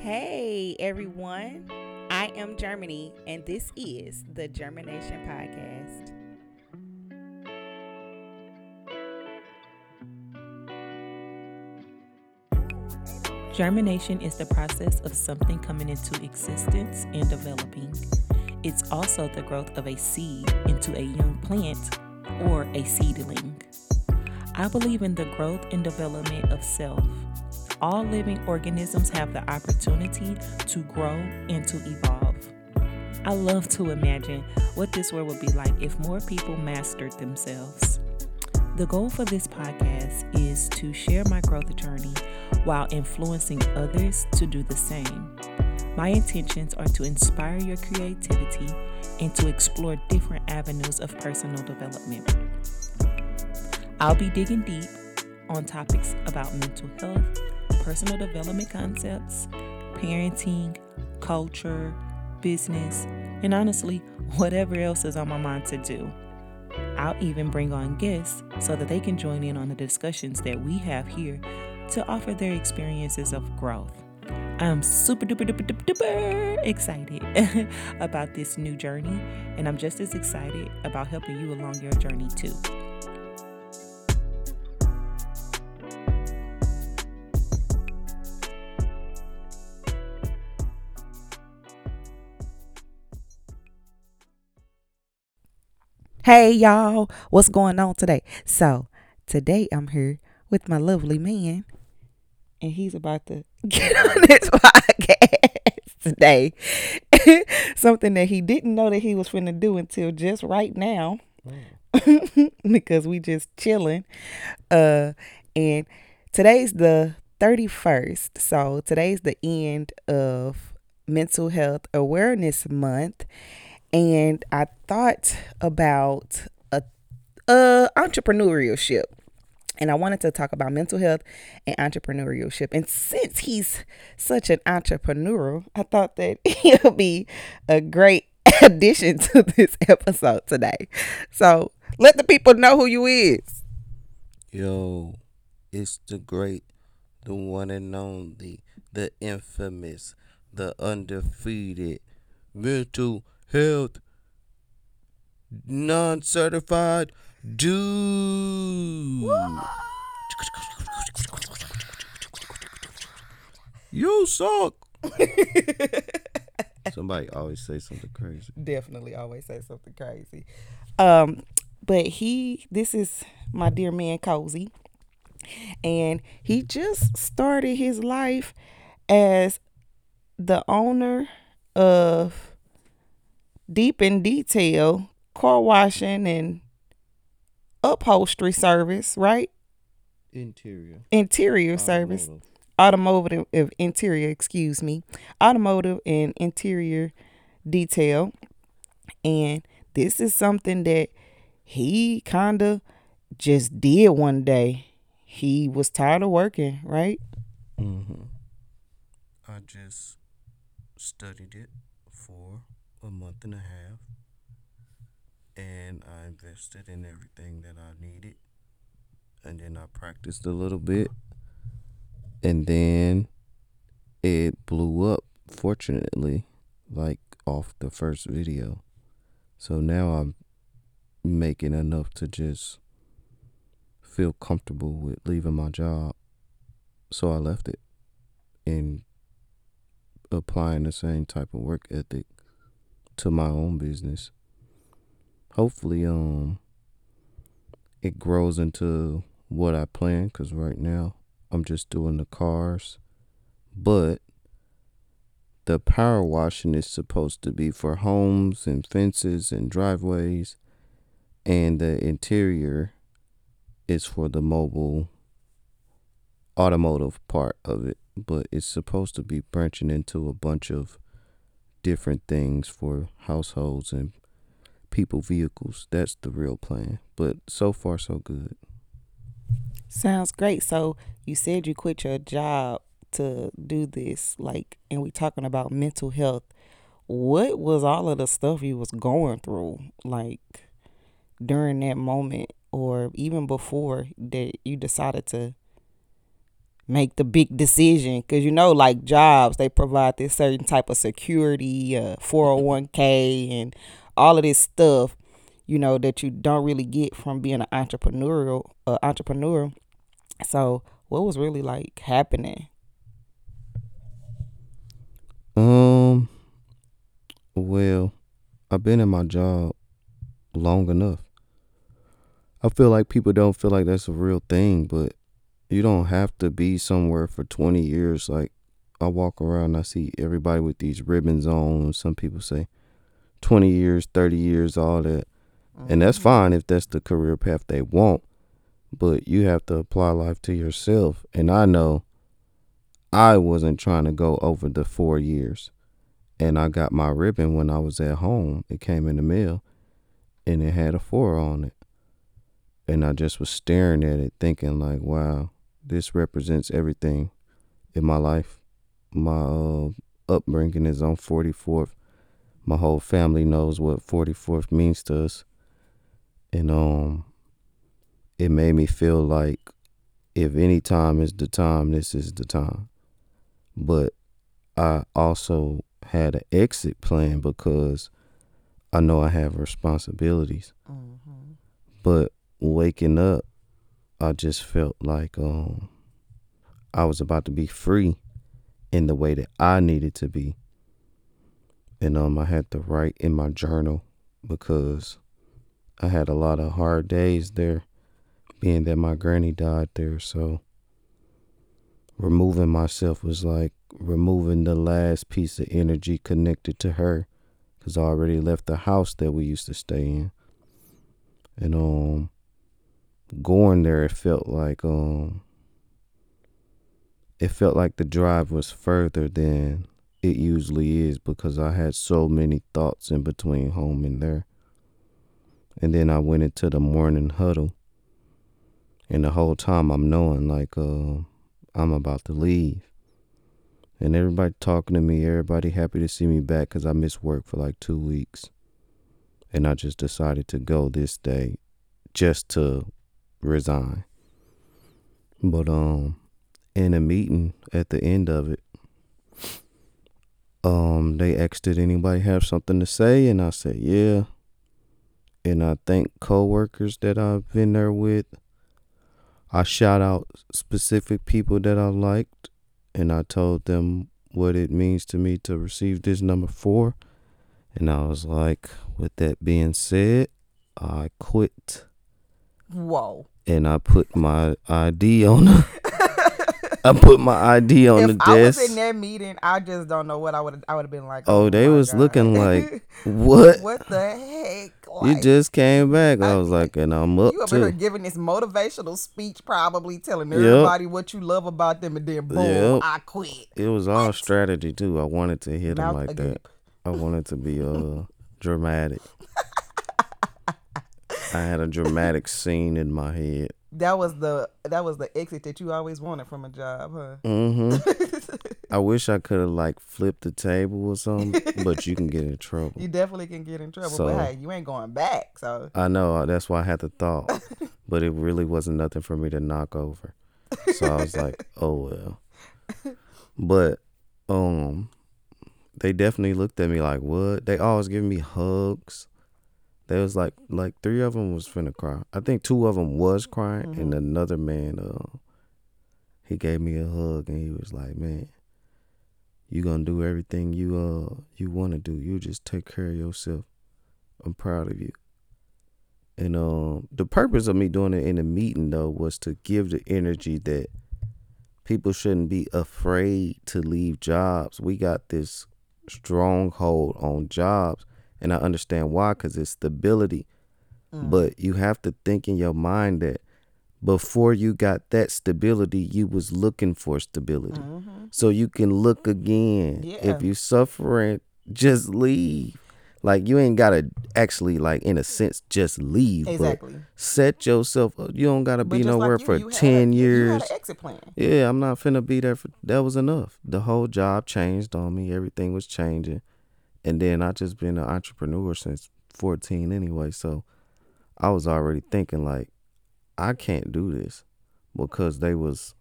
Hey everyone, I am Germany, and this is the Jermination Podcast. Germination is the process of something coming into existence and developing. It's also the growth of a seed into a young plant or a seedling. I believe in the growth and development of self. All living organisms have the opportunity to grow and to evolve. I love to imagine what this world would be like if more people mastered themselves. The goal for this podcast is to share my growth journey while influencing others to do the same. My intentions are to inspire your creativity and to explore different avenues of personal development. I'll be digging deep on topics about mental health, personal development concepts, parenting, culture, business, and honestly, whatever else is on my mind to do. I'll even bring on guests so that they can join in on the discussions that we have here to offer their experiences of growth. I'm super duper duper duper, duper excited about this new journey, and I'm just as excited about helping you along your journey too. Hey y'all, what's going on today? So, today I'm here with my lovely man, and he's about to get on this podcast today. Something that he didn't know that he was finna do until just right now. because we just chilling. Uh and today's the 31st. So today's the end of mental health awareness month and I thought about a, a entrepreneurship and I wanted to talk about mental health and entrepreneurship. And since he's such an entrepreneur, I thought that he'll be a great addition to this episode today. So let the people know who you is. Yo, it's the great, the one and only, the infamous, the undefeated mental health non certified dude. You suck. Somebody always say something crazy. Definitely always say something crazy. Um, but he, this is my dear man Cozy, and he just started his life as the owner of Deep in Detail car washing and upholstery service, right? Interior. Interior service. Automotive. Automotive interior, excuse me. Automotive and interior detail. And this is something that he kind of just did one day. He was tired of working, right? Mm-hmm. I just studied it for a month and a half and I invested in everything that I needed. And then I practiced a little bit. And then it blew up, fortunately, like off the first video. So now I'm making enough to just feel comfortable with leaving my job. So I left it and applying the same type of work ethic to my own business. Hopefully um it grows into what I plan cuz right now I'm just doing the cars. But the power washing is supposed to be for homes and fences and driveways and the interior is for the mobile automotive part of it. But it's supposed to be branching into a bunch of different things for households and people vehicles. That's the real plan. But so far, so good. Sounds great. So you said you quit your job to do this, like, and we talking about mental health. What was all of the stuff you was going through, like, during that moment, or even before that you decided to make the big decision. Because you know like jobs they provide this certain type of security uh 401k and all of this stuff you know that you don't really get from being an entrepreneurial uh, entrepreneur. So what was really like happening? Um, well, I've been in my job long enough. I feel like people don't feel like that's a real thing, but you don't have to be somewhere for 20 years. Like, I walk around, I see everybody with these ribbons on. Some people say 20 years, 30 years, all that. And that's mm-hmm. fine if that's the career path they want, but you have to apply life to yourself. And I know I wasn't trying to go over the four years. And I got my ribbon when I was at home. It came in the mail and it had a four on it. And I just was staring at it, thinking, like, wow, this represents everything in my life. My uh, upbringing is on 44th. My whole family knows what 44th means to us. And um, it made me feel like if any time is the time, this is the time but I also had an exit plan because I know I have responsibilities. mm-hmm. But waking up, I just felt like um I was about to be free in the way that I needed to be. And um I had to write in my journal because I had a lot of hard days there being that my granny died there, so removing myself was like removing the last piece of energy connected to her because I already left the house that we used to stay in. And um going there it felt like um it felt like the drive was further than it usually is because I had so many thoughts in between home and there. And then I went into the morning huddle. And the whole time I'm knowing like uh I'm about to leave. And everybody talking to me, everybody happy to see me back because I missed work for like two weeks. And I just decided to go this day just to resign. But um in a meeting at the end of it, um, they asked did anybody have something to say and I said, Yeah. And I thank coworkers that I've been there with. I shout out specific people that I liked and I told them what it means to me to receive this number four. And I was like, with that being said, I quit whoa and I put my ID on the I put my ID on if the I desk. was in that meeting, I just don't know what I would I would have been like. Oh, they was God. looking like, what? what the heck? You just came back. I was like, and I'm up you up here giving this motivational speech, probably telling Yep. everybody what you love about them, and then boom, Yep. I quit. It was all strategy too. I wanted to hit them like that. I wanted to be uh dramatic. I had a dramatic scene in my head. That was the that was the exit that you always wanted from a job, huh? hmm I wish I could have like flipped the table or something, but you can get in trouble. You definitely can get in trouble, So- but hey, you ain't going back. So I know uh, that's why I had the thought, but it really wasn't nothing for me to knock over. So I was like, oh well. But um, they definitely looked at me like, what? They always giving me hugs. There was like like three of them was finna cry. I think two of them was crying, and another man, uh, he gave me a hug and he was like, man. You gonna do everything you uh you wanna do. You just take care of yourself. I'm proud of you. And um, the purpose of me doing it in the meeting though was to give the energy that people shouldn't be afraid to leave jobs. We got this stronghold on jobs, and I understand why, cause it's stability. Mm. But you have to think in your mind that before you got that stability, you was looking for stability, mm-hmm. so you can look again. Yeah. If you suffering, just leave. Like you ain't gotta actually like in a sense just leave. Exactly. But set yourself up. You don't gotta But be just like nowhere you, for you a- ten You years. had an exit plan. Yeah, I'm not finna be there for that was enough. The whole job changed on me. Everything was changing. And then I just been an entrepreneur since 14 anyway, so I was already thinking like I can't do this because they was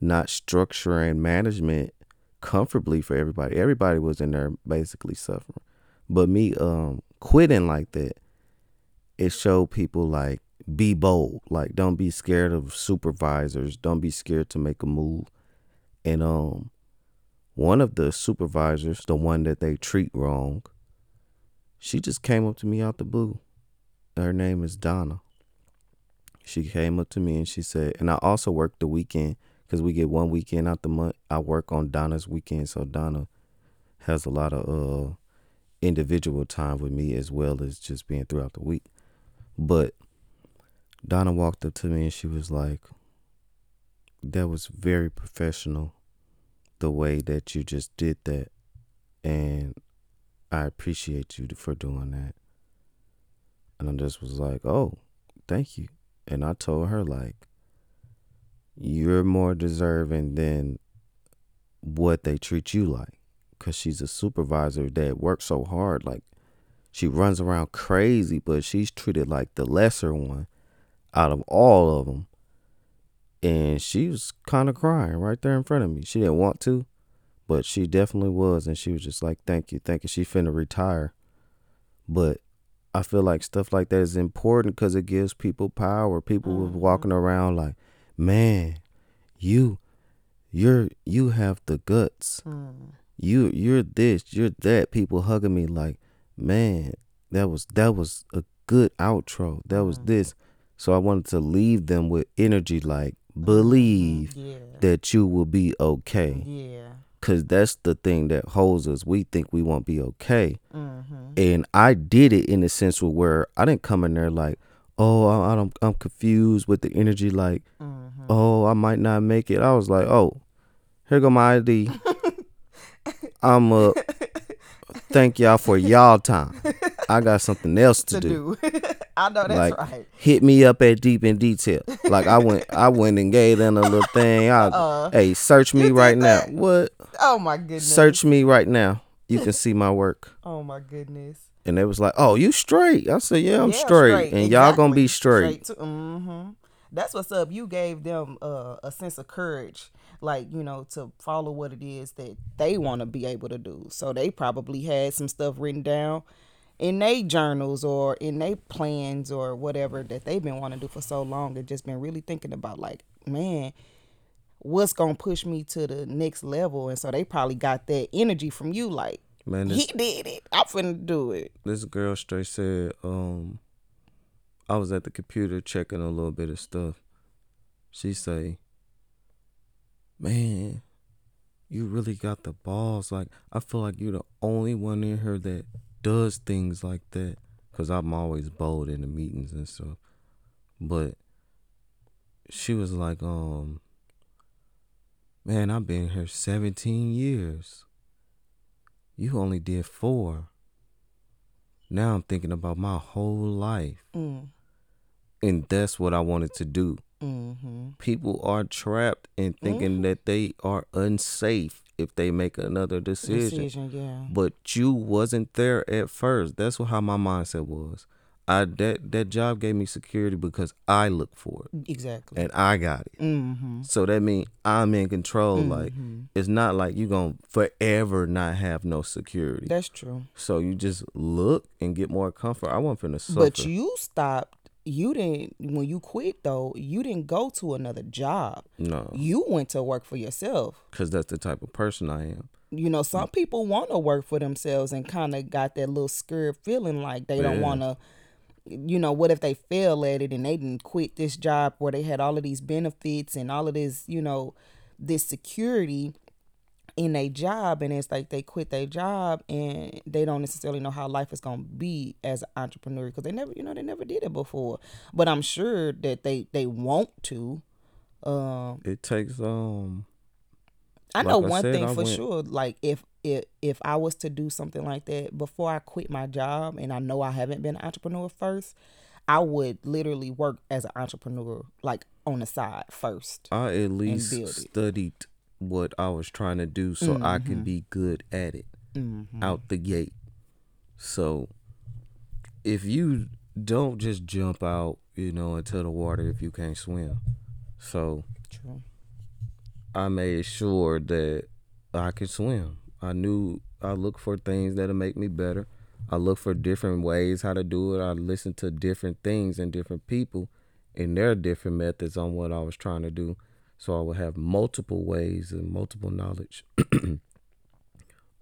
not structuring management comfortably for everybody. Everybody was in there basically suffering. But me um quitting like that, it showed people like be bold. Like don't be scared of supervisors. Don't be scared to make a move. And um one of the supervisors, the one that they treat wrong, she just came up to me out the blue. Her name is Donna. She came up to me and she said, and I also work the weekend because we get one weekend out the month. I work on Donna's weekend, so Donna has a lot of uh individual time with me as well as just being throughout the week. But Donna walked up to me and she was like, "That was very professional, the way that you just did that, and I appreciate you for doing that." And I just was like, "Oh, thank you." And I told her like, "You're more deserving than what they treat you like." because she's a supervisor that works so hard. Like she runs around crazy, but she's treated like the lesser one out of all of them. And she was kind of crying right there in front of me. She didn't want to, but she definitely was. And she was just like, thank you, thank you. She finna retire. But I feel like stuff like that is important because it gives people power. People mm-hmm. walking around like, man, you, you're, you have the guts. Mm you you're this, you're that. People hugging me like, man, that was that was a good outro. That was mm. this. So I wanted to leave them with energy like believe yeah. that you will be okay. Yeah. Cause that's the thing that holds us. We think we won't be okay. Mm-hmm. And I did it in the sense where I didn't come in there like, oh, I, am I'm confused with the energy. Like, mm-hmm. oh, I might not make it. I was like, oh, here go my ID. I'm uh thank y'all for y'all time. I got something else to, to do. do. I know that's like, right. Hit me up at deep in detail. Like I went I went and gave them a little thing. I, uh, hey, search me right now. What? Oh my goodness. Search me right now. You can see my work. Oh my goodness. And they was like, "Oh, you straight?" I said, "Yeah, I'm yeah, straight. straight. And exactly. y'all gonna be straight." straight to, mm-hmm. That's what's up. You gave them uh, a sense of courage like you know to follow what it is that they want to be able to do. So they probably had some stuff written down in their journals or in their plans or whatever that they've been wanting to do for so long and just been really thinking about like man what's gonna push me to the next level? And so they probably got that energy from you like man this, he did it. I'm finna do it. this girl straight said um i was at the computer checking a little bit of stuff she say man, you really got the balls. Like, I feel like you're the only one in here that does things like that. Cause I'm always bold in the meetings and stuff. But she was like, um, man, I've been here 17 years. You only did four. Now I'm thinking about my whole life. Mm. And that's what I wanted to do. Mm-hmm. People are trapped in thinking mm-hmm. that they are unsafe if they make another decision. decision yeah. But you wasn't there at first. That's what, how my mindset was. I that that job gave me security because I look for it exactly, and I got it. Mm-hmm. So that means I'm in control. Mm-hmm. Like it's not like you gonna forever not have no security. That's true. So you just look and get more comfort. I want finna suffer. But you stopped you didn't when you quit though you didn't go to another job no you went to work for yourself because that's the type of person i am you know some people want to work for themselves and kind of got that little scared feeling like they yeah. don't want to you know what if they fail at it and they didn't quit this job where they had all of these benefits and all of this you know this security in a job? And it's like they quit their job and they don't necessarily know how life is going to be as an entrepreneur because they never you know they never did it before. But i'm sure that they they want to um it takes um i know one said, thing I for went... sure like if if if i was to do something like that before i quit my job and i know i haven't been an entrepreneur first I would literally work as an entrepreneur, like on the side first. I at least studied what I was trying to do so mm-hmm. I can mm-hmm. be good at it mm-hmm. out the gate. So if you don't just jump out, you know, into the water if you can't swim. So True. I made sure that I could swim. I knew I look for things that'll make me better. I look for different ways how to do it. I listen to different things and different people and their different methods on what I was trying to do. So I would have multiple ways and multiple knowledge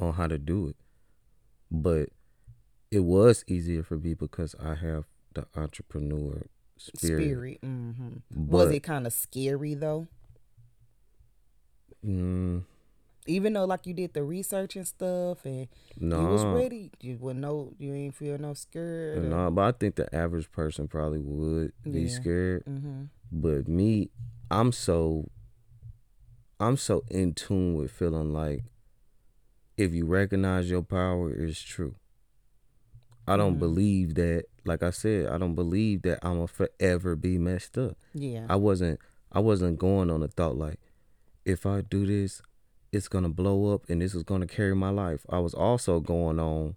on how to do it. But it was easier for me because I have the entrepreneur spirit. Spirit. hmm Was it kind of scary though? Mm, Even though like you did the research and stuff and no. you was ready, you would know you ain't feel no scared. No, but I think the average person probably would be Yeah. scared. Mhm. But me, I'm so I'm so in tune with feeling like if you recognize your power, it's true. I don't Mhm. believe that, like I said, I don't believe that I'ma forever be messed up. Yeah. I wasn't I wasn't going on the thought like if I do this, it's gonna blow up and this is gonna carry my life. I was also going on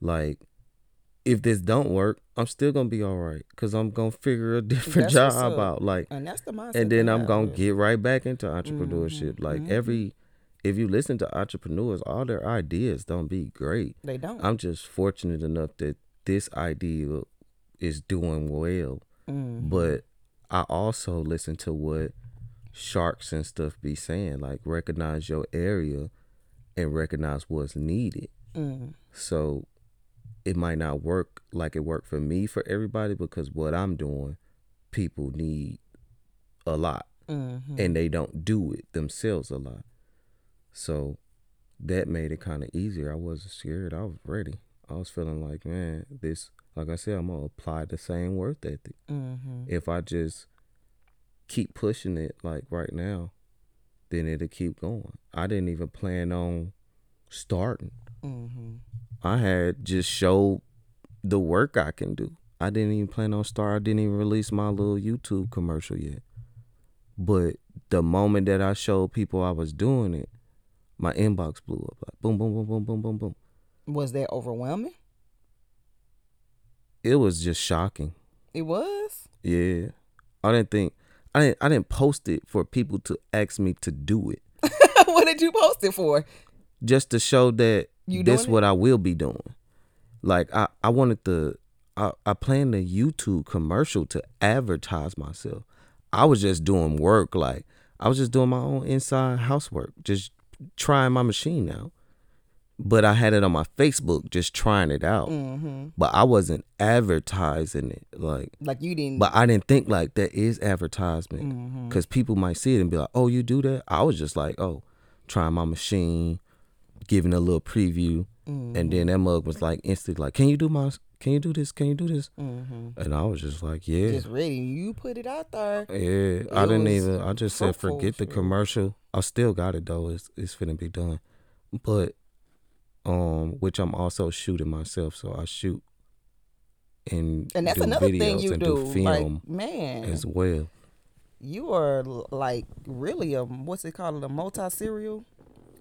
like if this don't work, I'm still gonna be all right because I'm gonna figure a different That's job out. Like and that's the mindset. and then I'm gonna get right back into entrepreneurship. Mhm, Like mhm. every if you listen to entrepreneurs, all their ideas don't be great. They don't. I'm just fortunate enough that this idea is doing well. Mhm. But I also listen to what sharks and stuff be saying, like recognize your area and recognize what's needed. Mm. So it might not work like it worked for me for everybody because what I'm doing, people need a lot Mhm. and they don't do it themselves a lot. So that made it kind of easier. I wasn't scared. I was ready. I was feeling like, man, this, like I said, I'm gonna apply the same work ethic. Mhm. If I just keep pushing it like right now, then it'll keep going. I didn't even plan on starting. Mhm. I had just showed the work I can do. I didn't even plan on start. I didn't even release my little YouTube commercial yet. But the moment that I showed people I was doing it, my inbox blew up like boom, boom, boom, boom, boom, boom, boom. Was that overwhelming? It was just shocking. It was. Yeah, I didn't think I didn't I didn't post it for people to ask me to do it, what did you post it for? just to show that You this what I will be doing. Like I I wanted to I I planned a YouTube commercial to advertise myself. I was just doing work like I was just doing my own inside housework, just trying my machine out. But I had it on my Facebook, just trying it out. Mm-hmm. But I wasn't advertising it, like. Like you didn't. But I didn't think like that is advertisement, because people might see it and be like, "Oh, you do that?" I was just like, "Oh, trying my machine, giving a little preview." Mhm. And then that mug was like instantly like, "Can you do my? Can you do this? Can you do this?" Mhm. And I was just like, "Yeah, Just ready. You put it out there. yeah." I didn't even. I just said, "Forget the commercial." I still got it though. It's it's finna be done, but um, which I'm also shooting myself, so I shoot and And that's another thing you do. do film like, man, as well. you are like really a what's it called? A multi serial,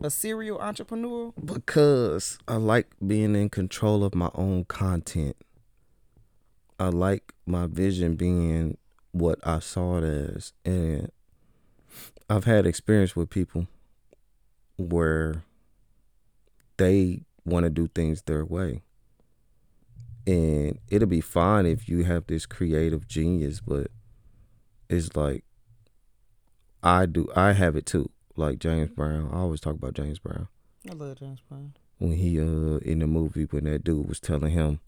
a serial entrepreneur. Because I like being in control of my own content. I like my vision being what I saw it as. And I've had experience with people where they want to do things their way. And it'll be fine if you have this creative genius, but it's like I do I have it too. Like James Brown. I always talk about James Brown I love James Brown. when he uh in the movie when that dude was telling him,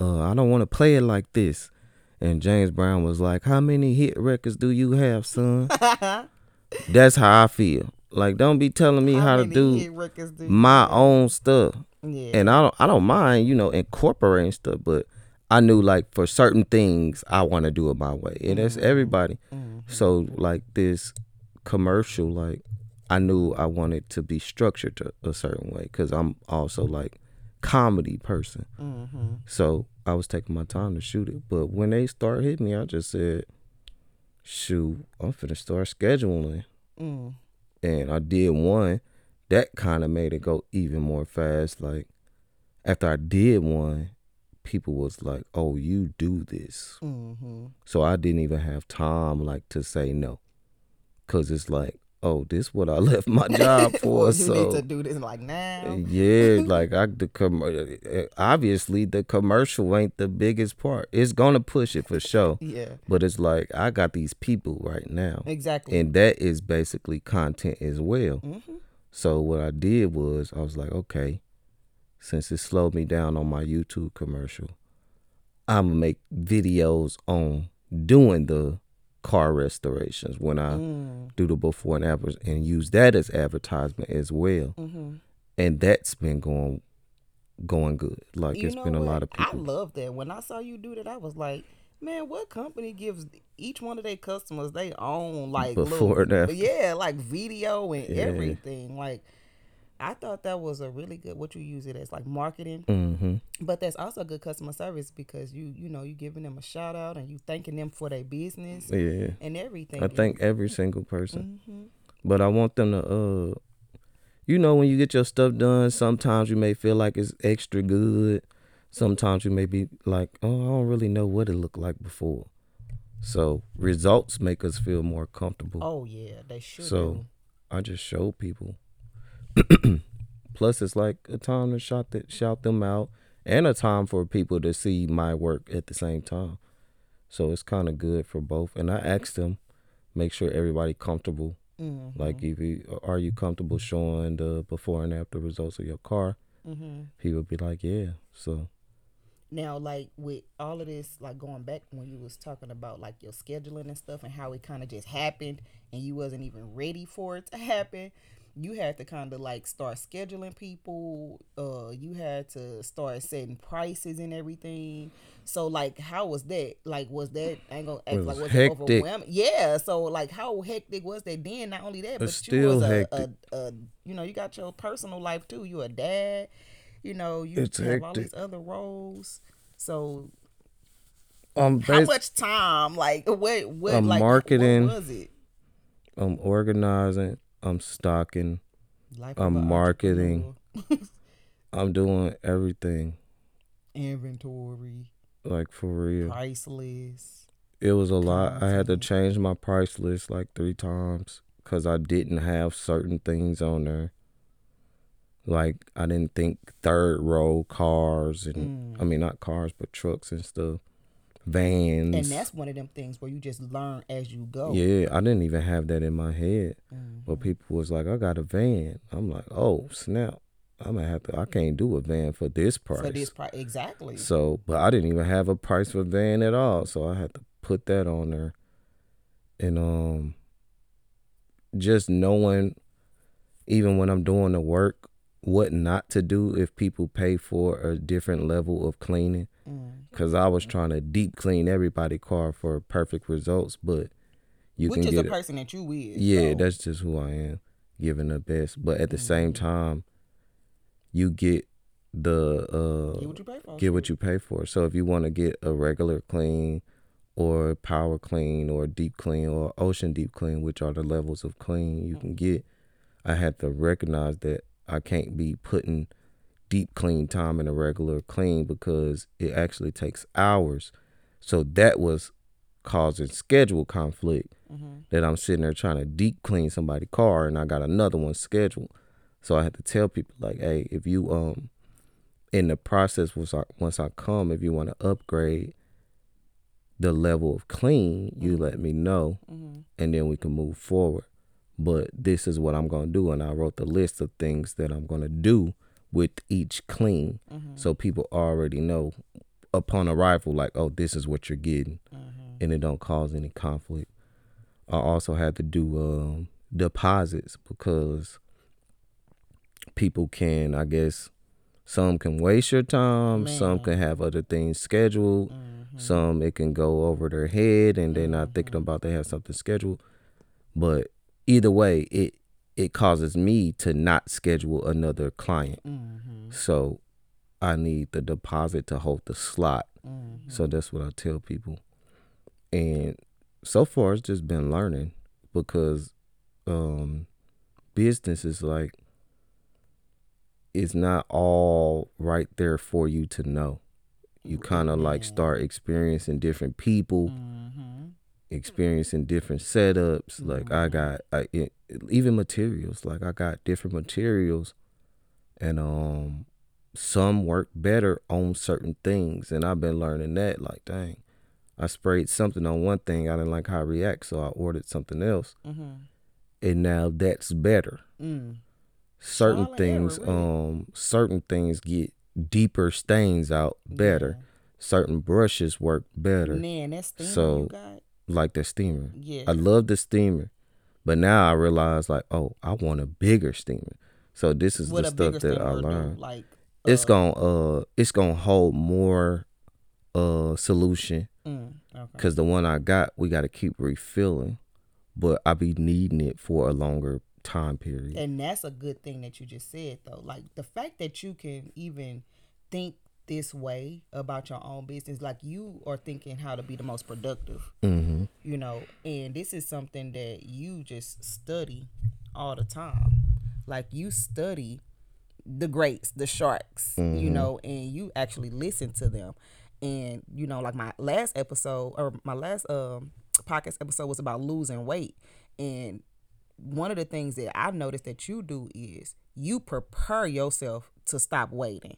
uh, I don't want to play it like this. And James Brown was like, How many hit records do you have, son? That's how I feel. Like don't be telling me how, to do do my own stuff. Yeah. And I don't I don't mind, you know, incorporating stuff, but I knew like for certain things I want to do it my way. And that's everybody. Mhm. So like this commercial, like I knew I wanted to be structured to a certain way because I'm also like comedy person. Mhm. So I was taking my time to shoot it. But when they start hitting me, I just said, "Shoot, I'm finna start scheduling." Mm. And I did one. That kind of made it go even more fast. Like after I did one, people was like, "Oh, you do this." Mhm. So I didn't even have time like to say no. Cause it's like oh, this what I left my job for. So you so need to do this like now. yeah, like I the com- uh, obviously the commercial ain't the biggest part. It's gonna push it for sure, Yeah, but it's like I got these people right now, exactly. and that is basically content as well. hmm So what I did was I was like, okay, since it slowed me down on my YouTube commercial, I'm gonna make videos on doing the car restorations when I Mm. do the before and after and use that as advertisement as well. hmm And that's been going going good. Like You it's been a lot of people. I love that. When I saw you do that, I was like, man, what company gives each one of their customers they own like Before little, and after. yeah, like video and Yeah. everything. Like, I thought that was a really good. What you use it as like marketing, hmm but that's also good customer service because you you know you giving them a shout out and you thanking them for their business Yeah. and everything. I thank every single person. hmm But I want them to uh you know when you get your stuff done, sometimes you may feel like it's extra good. Sometimes you may be like, "Oh, I don't really know what it looked like before." So, results make us feel more comfortable. Oh yeah, they should. So, do. I just show people. Plus, it's like a time to shout that shout them out, and a time for people to see my work at the same time. So it's kind of good for both. And I asked them, make sure everybody comfortable. Mhm. Like, if you are you comfortable showing the before and after results of your car? Mhm. People be like, yeah. So Now, like with all of this, like going back when you was talking about like your scheduling and stuff and how it kind of just happened and you wasn't even ready for it to happen, you had to kind of like start scheduling people. Uh, you had to start setting prices and everything. So like, how was that? Like, was that I ain't gonna act It like was was hectic. it overwhelming? Yeah. So like, how hectic was that then? Not only that, but It's you was still a, hectic. a, a you know you got your personal life too. You a dad. You know you It's have all these other roles. So um, how much time? Like what? What? Um, like marketing. What was it? I'm organizing. I'm stocking. Life I'm marketing. I'm doing everything. inventory, Like for real. price list. It was a lot. I had to change my price list like three times because I didn't have certain things on there. Like I didn't think third row cars and I mm. mean not cars but trucks and stuff, vans. And that's one of them things where you just learn as you go. yeah, I didn't even have that in my head. Mhm. But people was like, I got a van. I'm like, oh snap! I'm gonna have to. I can't do a van for this price. For this price, exactly. So, but I didn't even have a price for van at all. So I had to put that on there. And um just knowing even when I'm doing the work, what not to do if people pay for a different level of cleaning. Mm. Cause I was trying to deep clean everybody car for perfect results, but you Which can is get the person that you is. Yeah, so. that's just who I am, giving the best. But at the same Mm-hmm. time, you get the uh get what you pay for. get what you pay for. So if you want to get a regular clean or power clean or deep clean or ocean deep clean, which are the levels of clean you can get, I had to recognize that I can't be putting deep clean time and a regular clean because it actually takes hours. So that was causing schedule conflict Mm-hmm. that I'm sitting there trying to deep clean somebody's car and I got another one scheduled. So I had to tell people like, hey, if you um in the process once I once I come, if you want to upgrade the level of clean, you let me know Mm-hmm. and then we can move forward. But this is what I'm gonna do and I wrote the list of things that I'm gonna do with each clean. Mm-hmm. So people already know upon arrival, like, oh, this is what you're getting Mm-hmm. and it don't cause any conflict. I also had to do um, deposits because people can, I guess, some can waste your time, some can have other things scheduled, Mm-hmm. some it can go over their head and they're not thinking about they have something scheduled. But either way, it it causes me to not schedule another client. Mm-hmm. So I need the deposit to hold the slot. Mm-hmm. So that's what I tell people. And so far it's just been learning because um business is like it's not all right there for you to know. You kind of like start experiencing different people Mm-hmm. Experiencing different setups. Like I got I, it, even materials. Like I got different materials, and um, some work better on certain things. And I've been learning that. Like dang, I sprayed something on one thing. I didn't like how it reacts, so I ordered something else, Mm-hmm. and now that's better. Mm. Certain Trial and error, things, really. um, certain things get deeper stains out better. Certain brushes work better. Man, that steamer So, you got. Like the steamer. Yeah. I love the steamer, but now I realize like, oh, I want a bigger steamer. So this is what the stuff that I steamer do, learned. Like it's uh, gonna uh, it's gonna hold more uh solution Mm, okay. because the one I got, we got to keep refilling, but I be needing it for a longer time period. And that's a good thing that you just said though. Like the fact that you can even think this way about your own business, like you are thinking how to be the most productive, mm-hmm. you know, and this is something that you just study all the time. Like you study the greats, the sharks, you Mhm. know, and you actually listen to them. And you know, like my last episode or my last um podcast episode was about losing weight. And one of the things that I noticed that you do is you prepare yourself to stop waiting.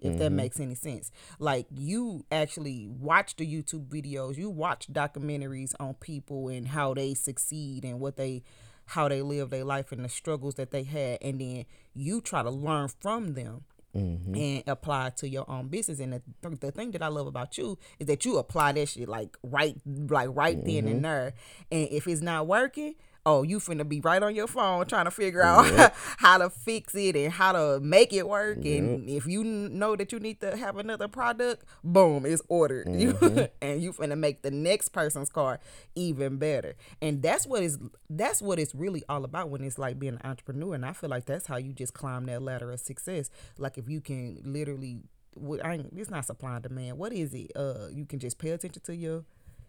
If that Mhm. makes any sense. Like you actually watch the YouTube videos, you watch documentaries on people and how they succeed and what they how they live their life and the struggles that they had and then you try to learn from them Mm-hmm. and apply to your own business. And the, the thing that I love about you is that you apply that shit like right, like right then Mm-hmm. and there. And if it's not working, oh, you finna be right on your phone trying to figure out Yep. how to fix it and how to make it work. And if you know that you need to have another product, boom, it's ordered. Mm-hmm. and you finna make the next person's car even better. And that's what is that's what it's really all about when it's like being an entrepreneur. And I feel like that's how you just climb that ladder of success. Like if you can literally, I ain't, it's not supply and demand. What is it? Uh, you can just pay attention to your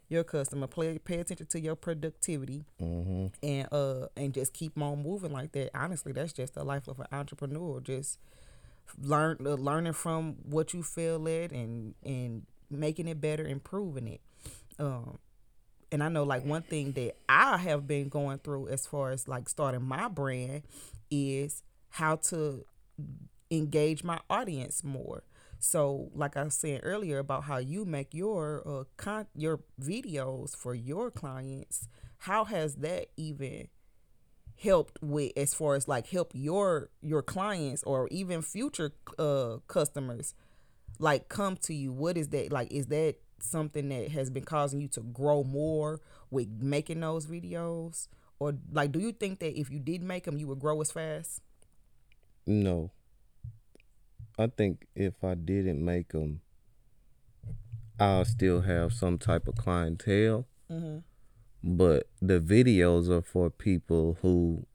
your customer, play pay attention to your productivity, Mm-hmm. and uh and just keep on moving like that. Honestly, that's just the life of an entrepreneur. Just learn uh, learning from what you feel at and and making it better, improving it. Um, and I know like one thing that I have been going through as far as like starting my brand is how to engage my audience more. So, like I was saying earlier about how you make your uh con- your videos for your clients, how has that even helped with as far as like help your your clients or even future uh customers like come to you? What is that like? Is that something that has been causing you to grow more with making those videos? Or like, do you think that if you did make them, you would grow as fast? No. I think if I didn't make them, I'll still have some type of clientele. Mm-hmm. But the videos are for people who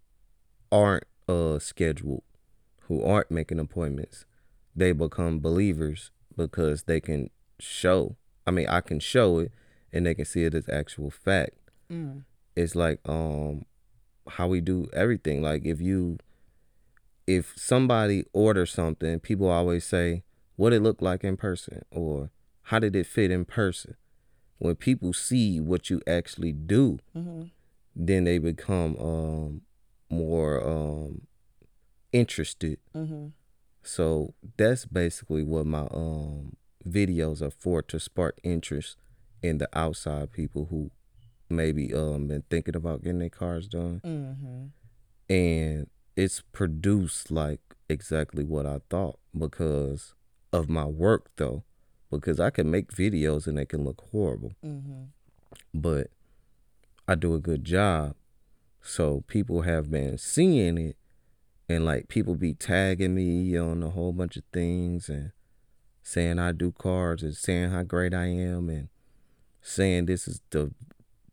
aren't uh scheduled, who aren't making appointments. They become believers because they can show. I mean, I can show it, and they can see it as actual fact. Mm. it's like um how we do everything like if you if somebody orders something people always say what it looked like in person or how did it fit in person when people see what you actually do Mm-hmm. then they become um more um interested Mm-hmm. so that's basically what my um videos are for to spark interest in the outside people who maybe um been thinking about getting their cars done Mm-hmm. and it's produced like exactly what I thought because of my work though because I can make videos and they can look horrible Mm-hmm. but I do a good job so people have been seeing it and like people be tagging me on a whole bunch of things and saying I do cars and saying how great I am and saying this is the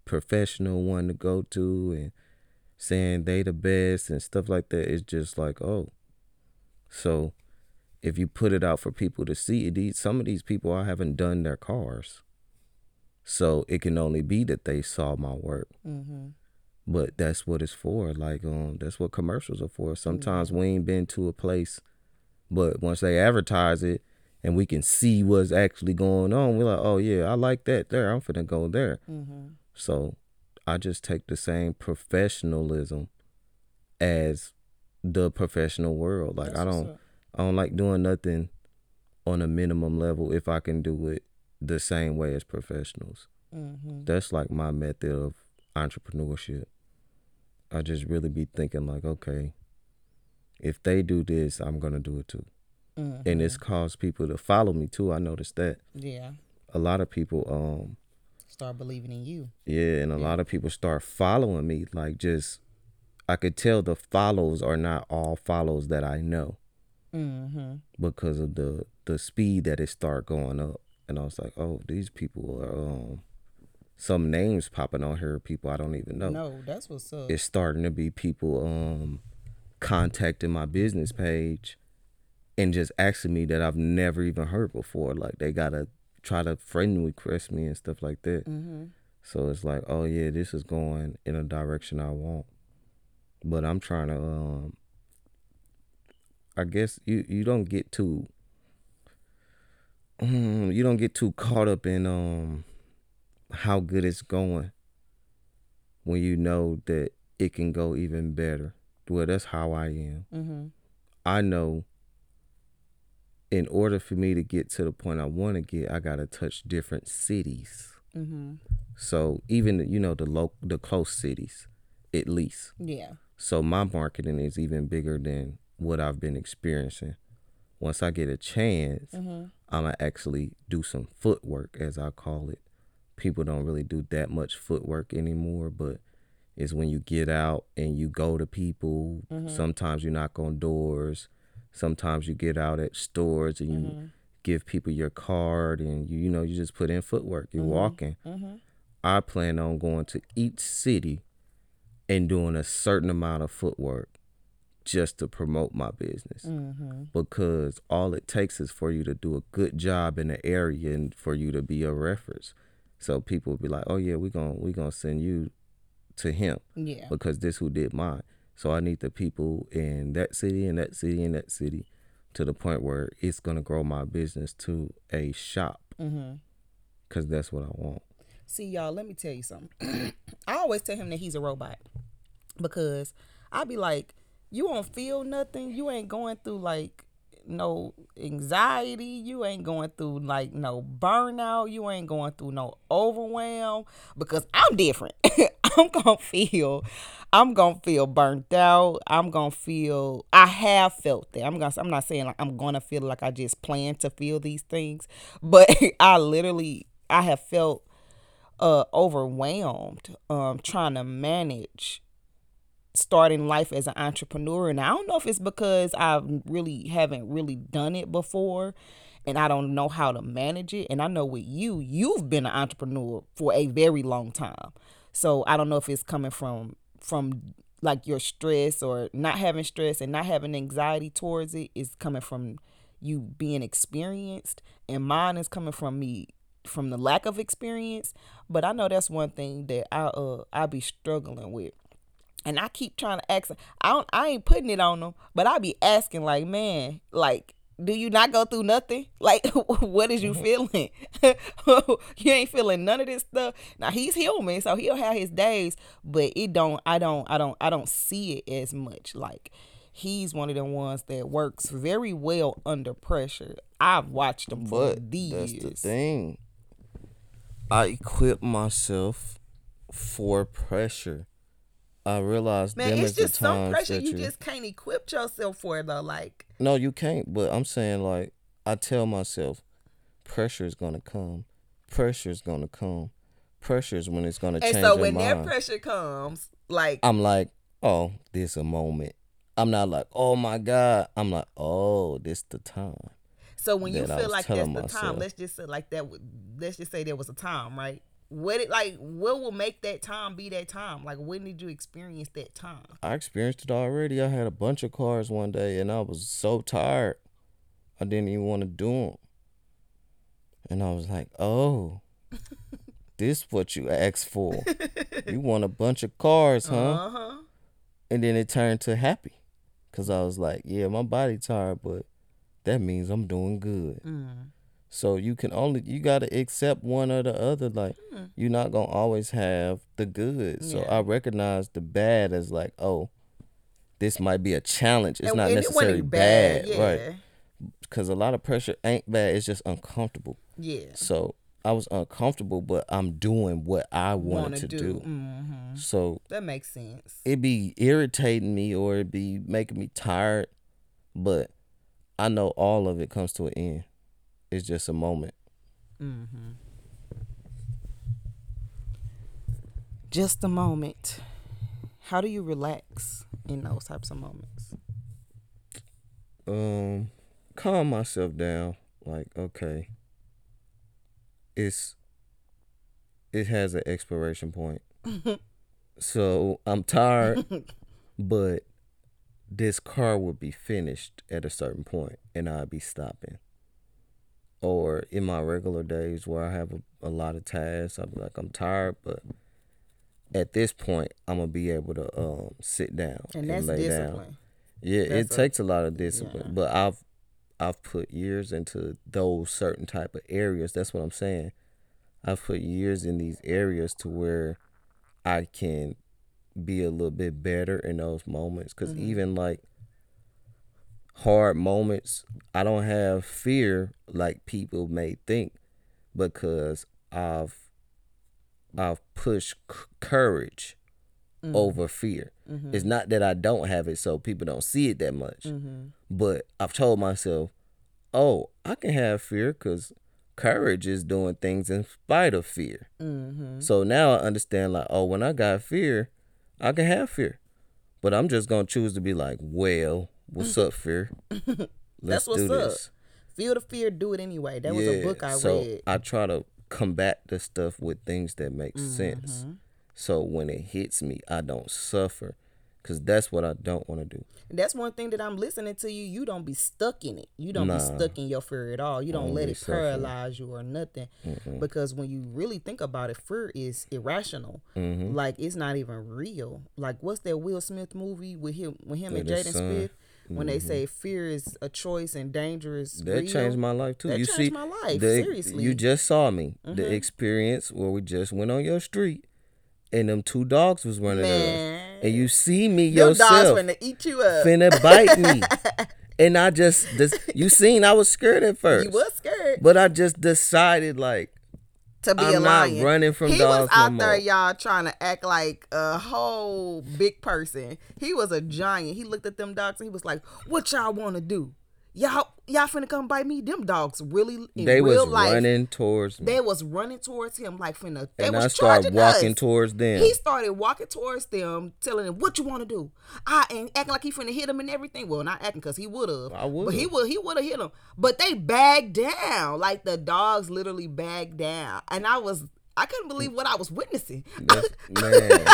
professional one to go to and saying they the best and stuff like that. It's just like, oh. So if you put it out for people to see, these some of these people I haven't done their cars. So it can only be that they saw my work. Mm-hmm. But that's what it's for. Like um that's what commercials are for. Sometimes we ain't been to a place, but once they advertise it and we can see what's actually going on, we're like, oh yeah, I like that there. I'm finna go there. Mm-hmm. So I just take the same professionalism as the professional world. Like I don't I don't like doing nothing on a minimum level if I can do it the same way as professionals. Mm-hmm. That's like my method of entrepreneurship. I just really be thinking like, okay, if they do this, I'm gonna do it too. Mm-hmm. And it's caused people to follow me too. I noticed that. Yeah. A lot of people um Start believing in you. Yeah, and a lot of people start following me. Like, just I could tell the follows are not all follows that I know Mm-hmm. because of the the speed that it start going up. And I was like, oh, these people are um some names popping on here. People I don't even know. No, that's what's up. It's starting to be people um contacting my business page and just asking me that I've never even heard before. Like they gotta try to friend request me and stuff like that. mm-hmm. So it's like, oh yeah, this is going in a direction I want. But I'm trying to um I guess you you don't get too you don't get too caught up in um how good it's going when you know that it can go even better. Well, that's how I am. Mm-hmm. I know in order for me to get to the point I want to get, I got to touch different cities. Mm-hmm. So even you know the low, the close cities, at least. Yeah. So my marketing is even bigger than what I've been experiencing. Once I get a chance, Mm-hmm. I'ma actually do some footwork, as I call it. People don't really do that much footwork anymore, but it's when you get out and you go to people. Sometimes you knock on doors. Sometimes you get out at stores and you give people your card and you you know you just put in footwork. You're walking. Mm-hmm. I plan on going to each city and doing a certain amount of footwork just to promote my business. Mm-hmm. Because all it takes is for you to do a good job in the area and for you to be a reference. So people will be like, "Oh yeah, we're going to we're going to send you to him Yeah. because this who did mine." So I need the people in that city and that city and that city to the point where it's going to grow my business to a shop Mm-hmm. cuz that's what I want. See, y'all, let me tell you something. I always tell him that he's a robot because I be like, you don't feel nothing. You ain't going through like no anxiety. You ain't going through like no burnout. You ain't going through no overwhelm because I'm different. I'm gonna feel, I'm gonna feel burnt out. I'm gonna feel. I have felt that. I'm gonna. I'm not saying like I'm gonna feel like I just plan to feel these things, but I literally, I have felt uh overwhelmed um trying to manage starting life as an entrepreneur and I don't know if it's because I really haven't really done it before and I don't know how to manage it and I know with you you've been an entrepreneur for a very long time. So I don't know if it's coming from from like your stress or not having stress and not having anxiety towards it is coming from you being experienced. And mine is coming from me from the lack of experience. But i know that's one thing that i uh i be struggling with. And i keep trying to ask i don't i ain't putting it on them but i be asking like man like do you not go through nothing? Like what is you mm-hmm. feeling? You ain't feeling none of this stuff. Now he's human so he'll have his days but it don't i don't i don't i don't see it as much. Like he's one of the ones that works very well under pressure. I've watched him for these that's the thing. I equip myself for pressure. I realize Man, it's just some pressure that you just can't equip yourself for though. Like, No, you can't. But I'm saying like I tell myself, pressure is gonna come. Pressure is gonna come. Pressure is when it's gonna and change And so when that pressure comes, like, I'm like, oh, this a moment. I'm not like, oh my god. I'm like, oh, this the time. so when you feel like that's the myself. time, let's just say like that. Let's just say there was a time, right? What it like? What will make that time be that time? Like, when did you experience that time? I experienced it already. I had a bunch of cars one day, and I was so tired, I didn't even want to do them. And I was like, "Oh, this what you asked for? you want a bunch of cars, huh?" Uh huh. And then it turned to happy, cause I was like, "Yeah, my body tired, but that means I'm doing good." Mm. So you can only you gotta accept one or the other. Like you're not gonna always have the good. So Hmm. I recognize the bad as like, oh, this might be a challenge. It's And- not and it wasn't necessarily bad, yeah. right? Because a lot of pressure ain't bad. It's just uncomfortable. Yeah. So I was uncomfortable, but I'm doing what I wanted Want to do. do. hmm So That makes sense. it be irritating me or it be making me tired, but I know all of it comes to an end. It's just a moment. Mm-hmm. Just a moment. How do you relax in those types of moments? Um, calm myself down. Like, okay, it's it has an expiration point. so I'm tired, but this car would be finished at a certain point, and I'd be stopping. Or in my regular days where I have a, a lot of tasks, I'm like, I'm tired, but at this point, I'm gonna be able to um sit down And that's lay down. discipline. Yeah, it a- takes a lot of discipline, yeah. but I've I've put years into those certain type of areas. That's what I'm saying. I've put years in these areas to where I can be a little bit better in those moments. because Mm-hmm. even like hard moments, I don't have fear like people may think, because I've I've pushed c- courage Mm-hmm. over fear. It's not that I don't have it so people don't see it that much. Mm-hmm. But I've told myself, oh, I can have fear because courage is doing things in spite of fear. Mm-hmm. So now I understand, like, oh, when I got fear, I can have fear. But I'm just going to choose to be like, well, what's up, fear? Let's That's what's do up. Feel the fear, do it anyway. That was a book I read. so read. I try to combat the stuff with things that make Mm-hmm. sense. So when it hits me, I don't suffer because that's what I don't want to do. That's one thing that I'm listening to you. You don't be stuck in it. You don't Nah. be stuck in your fear at all. You don't let it suffering. paralyze you or nothing. Because when you really think about it, fear is irrational. Mm-hmm. Like it's not even real. Like what's that Will Smith movie with him with him and With Jaden. Smith? When they say fear is a choice and dangerous. Mm-hmm. That real. changed my life too. That you changed see, my life, the- seriously. Mm-hmm. You just saw me. The experience where we just went on your street, and them two dogs was running us, and you see me Your dogs yourself finna eat you up. finna bite me, and I just, this, you seen I was scared at first, you was scared but I just decided like to be I'm a not running from dogs. he dogs was no out there, more. y'all, trying to act like a whole big person. He was a giant. He looked at them dogs and he was like, "What y'all want to do? Y'all, y'all finna come bite me? Them dogs really they was life. running towards me, They was running towards him like finna. They and was I started walking us. towards them. He started walking towards them, telling them what you want to do. I and acting like he finna hit him and everything. Well, not acting because he would have. I would've. But he would. He would have hit him. But they bagged down. Like the dogs literally bagged down, and I was. I couldn't believe what I was witnessing. That's- man,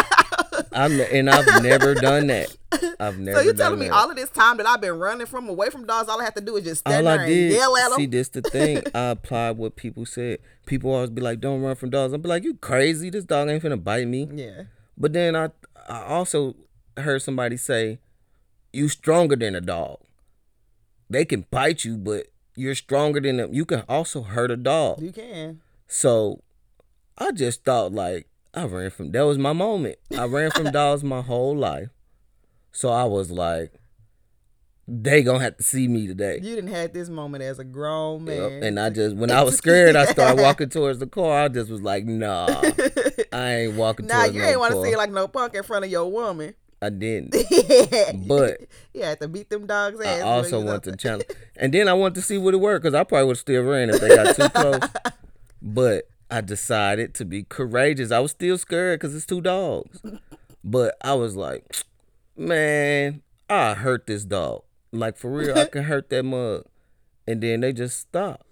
I'm, and I've never done that. I've never. so you telling me that. all of this time that I've been running from away from dogs, all I have to do is just stand All there I and yell at them? see, this the thing. I applied what people said. People always be like, "Don't run from dogs." I'd be like, "You crazy? This dog ain't finna bite me." yeah. But then I, I also heard somebody say, "You stronger than a dog. They can bite you, but you're stronger than them. You can also hurt a dog." You can. So, I just thought like I ran from. That was my moment. I ran from dogs my whole life. So I was like, "They gonna have to see me today." You didn't have this moment as a grown Yep, man. And I just when I was scared, I started walking towards the car. I just was like, nah, I ain't walking Nah, towards you no ain't want to see like no punk in front of your woman. I didn't. But you had to beat them dogs' ass. I also want to challenge. And then I want to see what it worked because I probably would still ran if they got too close. But I decided to be courageous. I was still scared because it's two dogs. But I was like, man, I hurt this dog. Like for real, I can hurt that mug. And then they just stopped.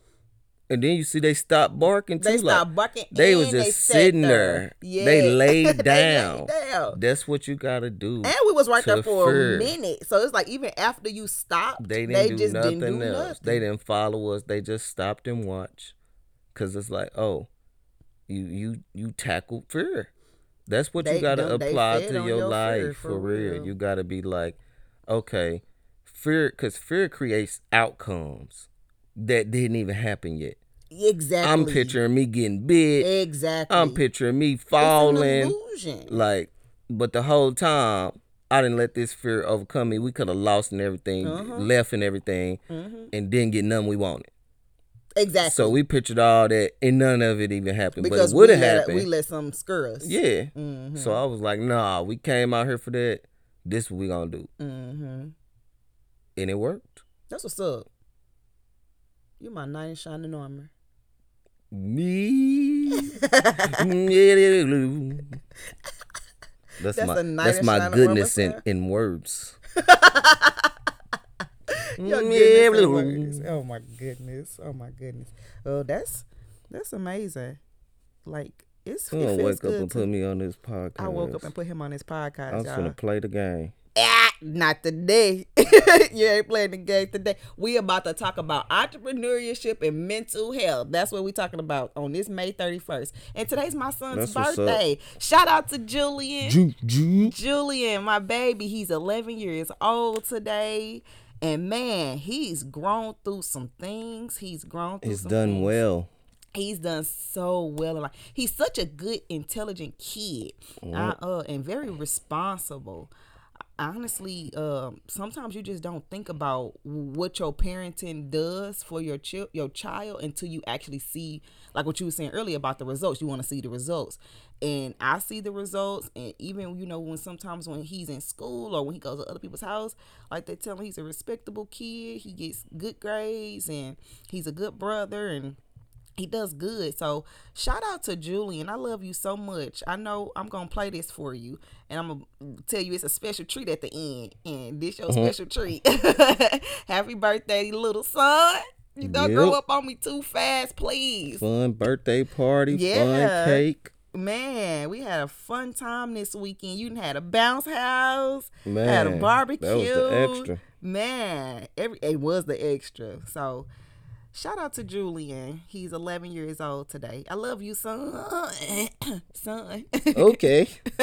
And then you see they stopped barking too. They like, barking. They was just they sitting there. Yeah. They laid They down. down. That's what you gotta do. And we was right there for fear. a minute. So it's like even after you stopped, They didn't do just nothing didn't do else. nothing. They didn't follow us. They just stopped and watched. Cause it's like, oh, you you you tackled fear. That's what They you gotta apply to your, your life fear, for, for real. real. You gotta be like, okay, fear, cause fear creates outcomes that didn't even happen yet. exactly. I'm picturing me getting bit. exactly. I'm picturing me It's an falling. Like, but the whole time I didn't let this fear overcome me. We could have lost and everything, Uh-huh. left and everything, Mhm. and didn't get none we wanted. Exactly. So we pictured all that, and none of it even happened. because but it would have happened. we let some scur us. yeah. Mm-hmm. So I was like, nah, we came out here for that. This what we gonna do, mm-hmm. and it worked. That's what's up. You my knight in shining armor. Me. that's, That's my that's my goodness in, in words. Your goodness. Oh my goodness. Oh my goodness. Oh, that's that's amazing. Like it's I'm it gonna feels wake up and to- put me on this podcast. I woke up and put him on his I podcast, was y'all. gonna play the game. Ah, not today. you ain't playing the game today. We about to talk about entrepreneurship and mental health. That's what we talking about on this May 31st. And today's my son's That's birthday. Shout out to Julian. Ju- ju- Julian, my baby, he's 11 years old today. And man, he's grown through some things. He's grown through some done things. well. He's done so well. Like he's such a good, intelligent kid, uh, uh, and very responsible. Honestly, um, sometimes you just don't think about what your parenting does for your child, your child, until you actually see, like what you were saying earlier about the results. You want to see the results, and I see the results. And even you know when sometimes when he's in school or when he goes to other people's house, like they tell him he's a respectable kid. He gets good grades and he's a good brother and he does good. So shout out to Julian. I love you so much. I know I'm gonna play this for you, and I'm gonna tell you it's a special treat at the end. And this your uh-huh. special treat. Happy birthday, little son. You don't grow up on me too fast, please. Fun birthday party, Yeah. fun cake. Man, we had a fun time this weekend. You had a bounce house, Man, had a barbecue. That was the extra. Man, every it was the extra. So shout out to Julian. He's 11 years old today. I love you, son. son. Okay.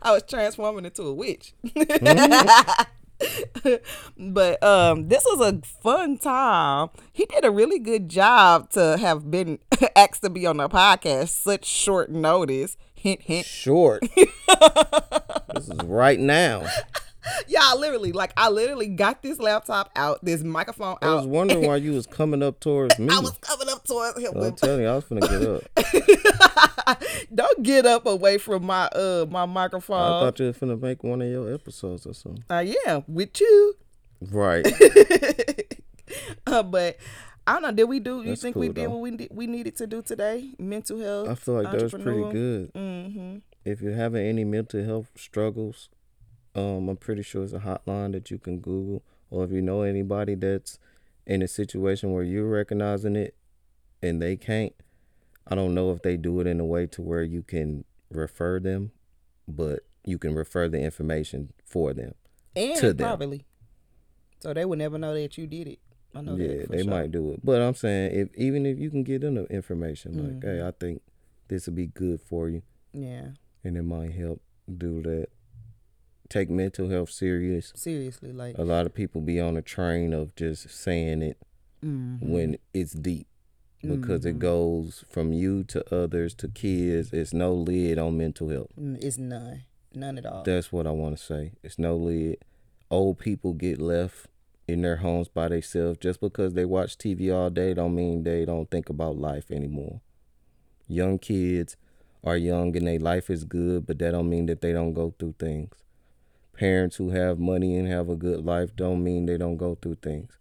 I was transforming into a witch. Hmm? but um this was a fun time. He did a really good job to have been asked to be on the podcast such short notice. Hint hint. Short. this is right now. Y'all literally like I literally got this laptop out, this microphone out. I was wondering why you was coming up towards me. I was coming up towards him I'm telling you, I was finna get up. Don't get up away from my uh my microphone. I thought you was finna make one of your episodes or something. uh, yeah, with you. Right. uh, but I don't know. Did we do? You That's think we did though. what we did, we needed to do today? Mental health. I feel like that was pretty good. Mm-hmm. If you're having any mental health struggles, um, I'm pretty sure it's a hotline that you can Google. Or if you know anybody that's in a situation where you're recognizing it and they can't, I don't know if they do it in a way to where you can refer them, but you can refer the information for them. And to them. properly, so they would never know that you did it. I know yeah, they sure. might do it. But I'm saying if even if you can get them the information, like, hey, Mm-hmm. I think this would be good for you Yeah, and it might help do that. Take mental health serious. seriously, like A lot of people be on a train of just saying it mhm. when it's deep because Mm-hmm. it goes from you to others to kids. It's no lid on mental health. It's none, none at all. That's what I want to say. It's no lid. Old people get left in their homes by themselves just because they watch TV all day don't mean they don't think about life anymore. Young kids are young and their life is good, but that don't mean that they don't go through things. Parents who have money and have a good life don't mean they don't go through things.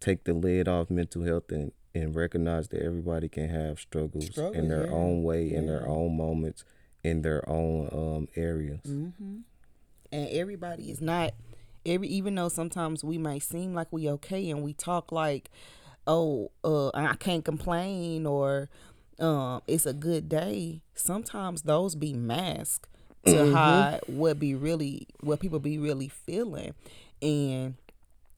Take the lid off mental health and, and recognize that everybody can have struggles Struggle, in their yeah, own way, in their own moments, in their own um, areas. Mm-hmm. and everybody is not every even though sometimes we might seem like we okay and we talk like oh uh i can't complain or um it's a good day sometimes those be masked to hide what be really what people be really feeling and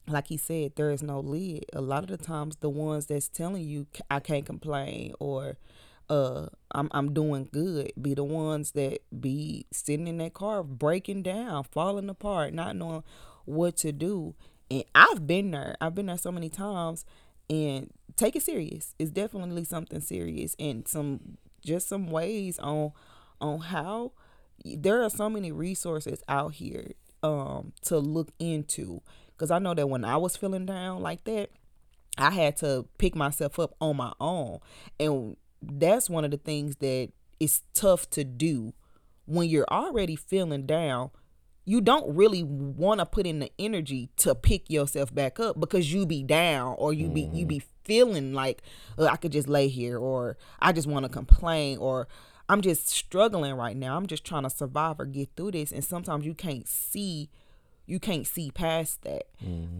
like he said there is no lid a lot of the times the ones that's telling you i can't complain or uh I'm I'm doing good be the ones that be sitting in that car breaking down, falling apart, not knowing what to do. And I've been there. I've been there so many times and take it serious. It's definitely something serious and some just some ways on on how there are so many resources out here um to look into because I know that when I was feeling down like that, I had to pick myself up on my own. And that's one of the things that is tough to do when you're already feeling down. You don't really want to put in the energy to pick yourself back up because you be down or you be you be feeling like "Ugh, I could just lay here or I just want to complain or I'm just struggling right now. I'm just trying to survive or get through this and sometimes you can't see you can't see past that.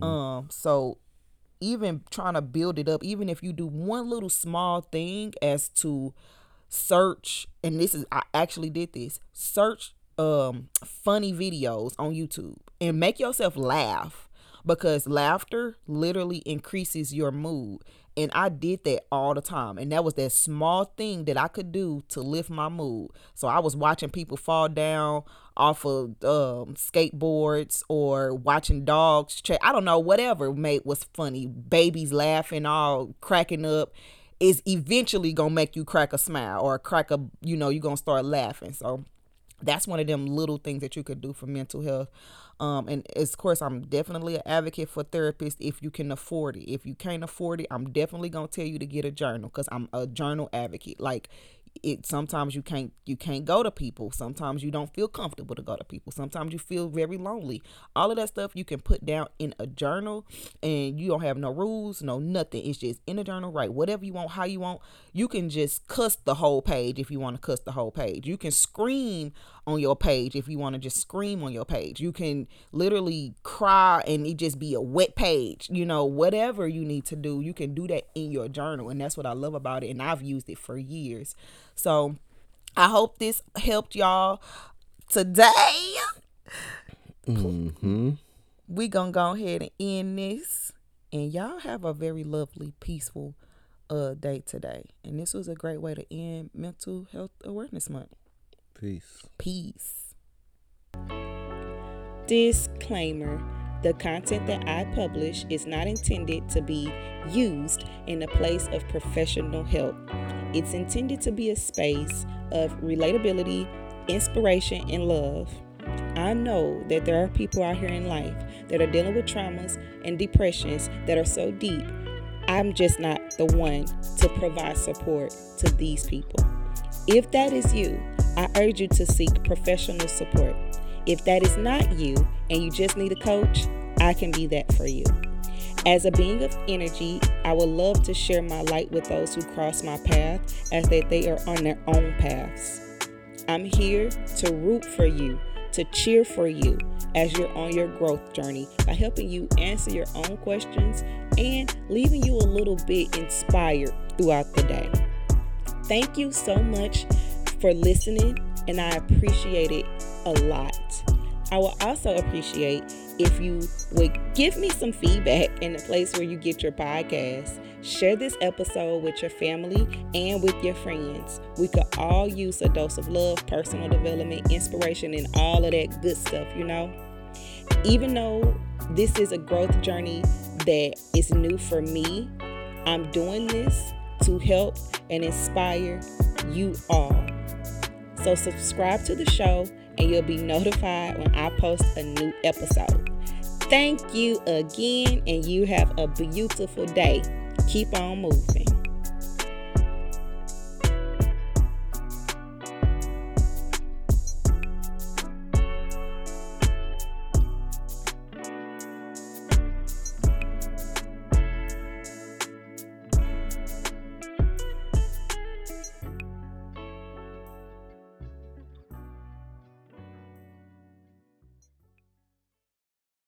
Um so even trying to build it up, even if you do one little small thing as to search, and this is I actually did this, search um funny videos on YouTube and make yourself laugh because laughter literally increases your mood. And I did that all the time. And that was that small thing that I could do to lift my mood. So I was watching people fall down off of um, skateboards or watching dogs. Tra- I don't know, whatever made was funny. Babies laughing, all cracking up is eventually gonna make you crack a smile or crack a, you know, you're gonna start laughing. So that's one of them little things that you could do for mental health. Um, and of course, I'm definitely an advocate for therapists if you can afford it. If you can't afford it, I'm definitely gonna tell you to get a journal because I'm a journal advocate. Like it, sometimes you can't you can't go to people. Sometimes you don't feel comfortable to go to people. Sometimes you feel very lonely. All of that stuff you can put down in a journal, and you don't have no rules, no nothing. It's just in a journal, write whatever you want, how you want. You can just cuss the whole page if you want to cuss the whole page. You can scream on your page if you want to just scream on your page. You can literally cry and it just be a wet page. You know, whatever you need to do, you can do that in your journal. And that's what I love about it. And I've used it for years. So I hope this helped y'all today. Mm-hmm. We gonna go ahead and end this. And y'all have a very lovely, peaceful uh day today. And this was a great way to end mental health awareness month. Peace. Peace. Disclaimer The content that I publish is not intended to be used in the place of professional help. It's intended to be a space of relatability, inspiration, and love. I know that there are people out here in life that are dealing with traumas and depressions that are so deep. I'm just not the one to provide support to these people. If that is you, I urge you to seek professional support. If that is not you and you just need a coach, I can be that for you. As a being of energy, I would love to share my light with those who cross my path as that they are on their own paths. I'm here to root for you, to cheer for you as you're on your growth journey by helping you answer your own questions and leaving you a little bit inspired throughout the day. Thank you so much for listening, and I appreciate it a lot. I will also appreciate if you would give me some feedback in the place where you get your podcast. Share this episode with your family and with your friends. We could all use a dose of love, personal development, inspiration, and all of that good stuff, you know? Even though this is a growth journey that is new for me, I'm doing this to help and inspire you all. So, subscribe to the show and you'll be notified when I post a new episode. Thank you again, and you have a beautiful day. Keep on moving.